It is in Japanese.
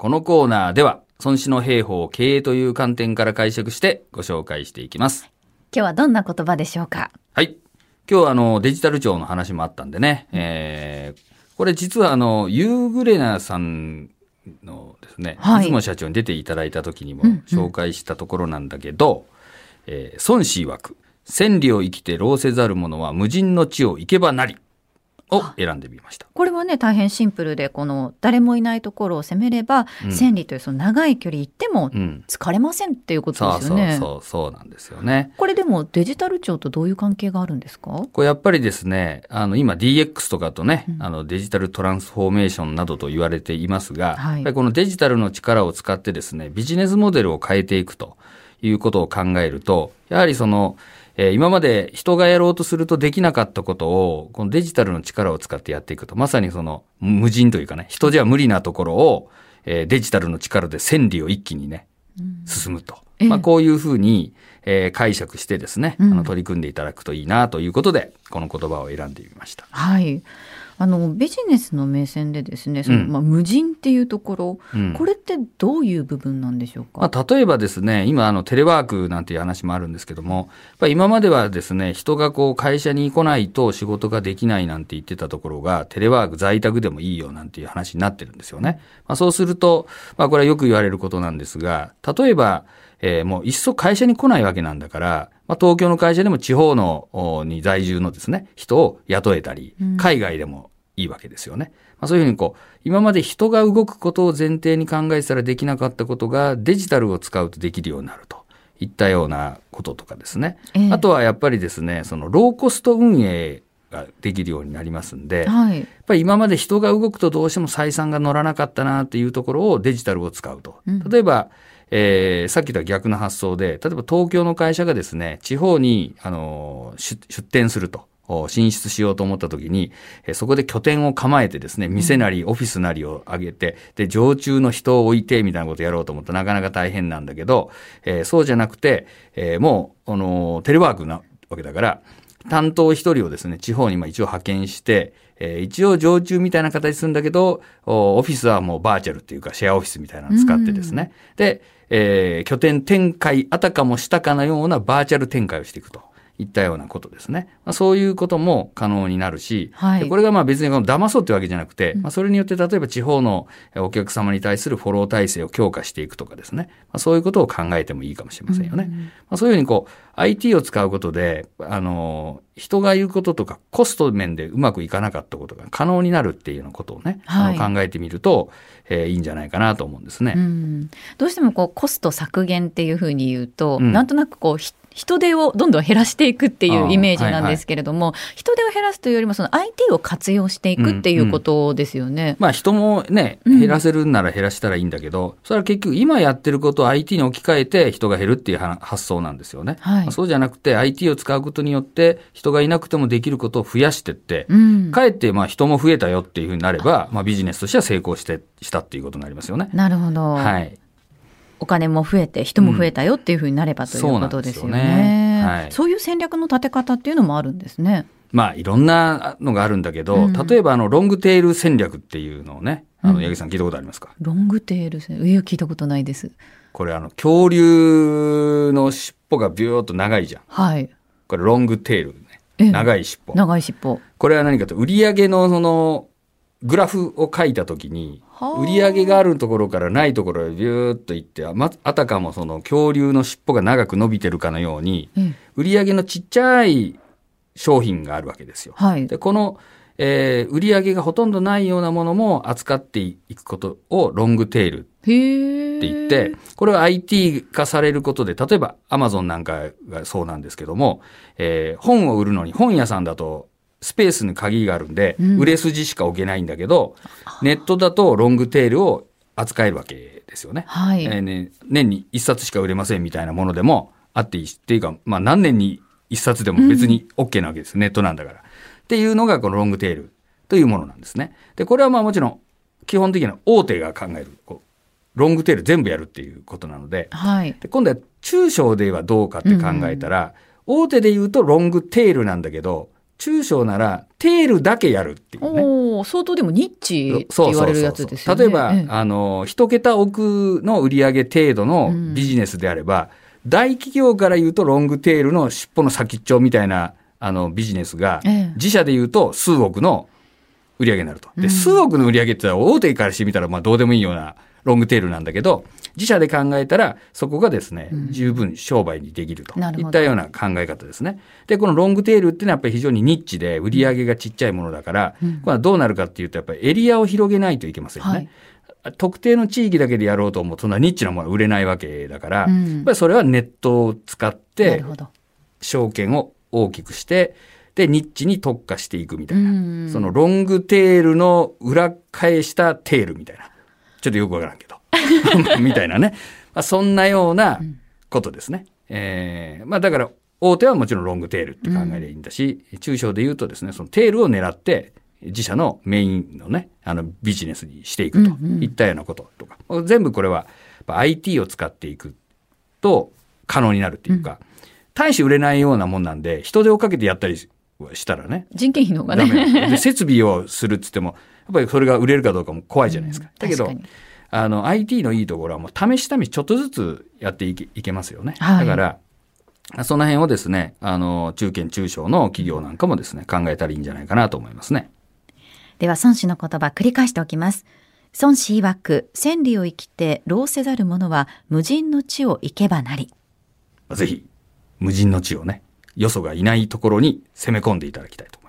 このコーナーでは、孫子の兵法を経営という観点から解釈してご紹介していきます。今日はどんな言葉でしょうか？はい。今日はあの、デジタル庁の話もあったんでね、えー、これ実はあの、ユーグレナさんのですね、はい。いつも社長に出ていただいた時にもうんうん。紹介したところなんだけど、えー孫子曰く、千里を生きて労せざる者は無人の地を行けばなりを選んでみました。これはね大変シンプルでこの誰もいないところを攻めれば、うん千里というその長い距離行ってもうん。疲れませんっていうことですよね。そう、そうなんですよね。これでもデジタル庁とどういう関係があるんですか？これやっぱりですね、あの今 DX とかとね、うんあのデジタルトランスフォーメーションなどと言われていますが、はいこのデジタルの力を使ってですね、ビジネスモデルを変えていくということを考えると、やはりその、えー今まで人がやろうとするとできなかったことを、このデジタルの力を使ってやっていくと、まさにその無人というかね、人じゃ無理なところを、えーデジタルの力で千里を一気にね、進むと。ええまあ、こういうふうに、えー解釈してですね、うんあの取り組んでいただくといいなということで、この言葉を選んでみました。はいあのビジネスの目線でですねその、うん。まあ、無人っていうところ、うん。これってどういう部分なんでしょうか、まあ、例えばですね、今あのテレワークなんていう話もあるんですけども、やっぱり今まではですね、人がこう会社に来ないと仕事ができないなんて言ってたところが、テレワーク在宅でもいいよなんていう話になってるんですよね。まあ、そうすると、まあこれはよく言われることなんですが、例えば、えーもういっそ会社に来ないわけなんだから、まあ、東京の会社でも地方のおに在住のですね、人を雇えたりうん、海外でもいいわけですよね。まあ、そういうふうにこう、今まで人が動くことを前提に考えてたらできなかったことがデジタルを使うとできるようになるといったようなこととかですね。ええあとはやっぱりですね、そのローコスト運営ができるようになりますんで、やっはいぱり今まで人が動くとどうしても採算が乗らなかったなっていうところをデジタルを使うと。うん例えば、えーさっきとは逆の発想で、例えば東京の会社がですね、地方に、あのー出出店すると。お進出しようと思った時に、えーそこで拠点を構えてですね、店なりオフィスなりを上げて、で、常駐の人を置いてみたいなことをやろうと思ったらなかなか大変なんだけど、えーそうじゃなくて、えーもう、あのーテレワークなわけだから、担当一人をですね、地方にまあ一応派遣して、えー一応常駐みたいな形するんだけど、おオフィスはもうバーチャルっていうかシェアオフィスみたいなのを使ってですね。で、えー拠点展開あたかもしたかのようなバーチャル展開をしていくと。いったようなことですね。まあ、そういうことも可能になるし、はいでこれがまあ別に騙そうってわけじゃなくて、まあ、それによって例えば地方のお客様に対するフォロー体制を強化していくとかですね。まあ、そういうことを考えてもいいかもしれませんよね。まあ、そういうふうにこう IT を使うことで、あの、人が言うこととかコスト面でうまくいかなかったことが可能になるっていうようなことをね、はいあの考えてみると、えーいいんじゃないかなと思うんですね。うん、どうしてもこうコスト削減っていうふうに言うと、うんなんとなくこうひ人手をどんどん減らしていくっていうイメージなんですけれども、人手を減らすというよりもその IT を活用していくっていうことですよね。まあ人もね、うん減らせるんなら減らしたらいいんだけど、それは結局今やってることを IT に置き換えて人が減るっていうは発想なんですよね。はいまあそうじゃなくて IT を使うことによって人がいなくてもできることを増やしてって、うん、かえってまあ人も増えたよっていうふうになれば、まあビジネスとしては成功して、したっていうことになりますよね。なるほど、はい。お金も増えて人も増えたよっていうふうになればということですよね。そういそういう戦略の立て方っていうのもあるんですね。まあいろんなのがあるんだけど、うん例えばあのロングテール戦略っていうのをね、あうんの、八木さん聞いたことありますか？ロングテール戦いや聞いたことないです。これあの、恐竜の尻尾がビューっと長いじゃん。はい。これロングテールええね。長い尻尾。長い尻尾。これは何かと、売上のその、グラフを書いたときに、はあ売上があるところからないところへビューっといって、あまあたかもその恐竜の尻尾が長く伸びてるかのように、ええ売上のちっちゃい商品があるわけですよ。はい。で、この、えー売上がほとんどないようなものも扱っていくことをロングテール。って言って、これは IT 化されることで、例えば Amazon なんかがそうなんですけども、えー本を売るのに本屋さんだとスペースに鍵があるんで、うん売れ筋しか置けないんだけど、ネットだとロングテールを扱えるわけですよね。はい。えーね年に1冊しか売れませんみたいなものでもあっていいし、っていうか、まあ何年に1冊でも別に OK なわけです。ネットなんだから。っていうのがこのロングテールというものなんですね。で、これはまあもちろん基本的には大手が考える、こうロングテール全部やるっていうことなので、はい。で今度は中小ではどうかって考えたら、大手で言うとロングテールなんだけど、中小ならテールだけやるっていうね。おー相当でもニッチって言われるやつですよね。例えば、ええあの、一桁億の売上程度のビジネスであれば、大企業から言うとロングテールの尻尾の先っちょみたいな、あの、ビジネスが、ええ自社で言うと数億の売上になると。で、うん数億の売上って大手からしてみたら、まあどうでもいいようなロングテールなんだけど、自社で考えたら、そこがですね、うん十分商売にできるといったような考え方ですね。で、このロングテールっていうのはやっぱり非常にニッチで売り上げがちっちゃいものだから、うんこれはどうなるかっていうと、やっぱりエリアを広げないといけませんよね。はい特定の地域だけでやろうと思うと、そんなニッチなものは売れないわけだから、うんやっぱりそれはネットを使っなて。証券を大きくして、で、ニッチに特化していくみたいな。うんそのロングテールの裏返したテールみたいな。ちょっとよくわからんけど。みたいなね。まあ、そんなようなことですね。えーまあだから、大手はもちろんロングテールって考えでいいんだし、中小で言うとですね、そのテールを狙って、自社のメインのね、あのビジネスにしていくとうんうんいったようなこととか、全部これは IT を使っていくと可能になるっていうか、大して売れないようなもんなんで、人手をかけてやったりしたらね、人件費の方がね。で、設備をするっつっても、やっぱりそれが売れるかどうかも怖いじゃないですか。うんだけどあの、IT のいいところはもう試し試しちょっとずつやっていけいけますよね。はいだから、その辺をですね、あの、中堅中小の企業なんかもですね、考えたらいいんじゃないかなと思いますね。では孫子の言葉繰り返しておきます。孫子曰く、千里を生きて労せざる者は無人の地を行けばなり。ぜひ、無人の地をね、よそがいないところに攻め込んでいただきたいと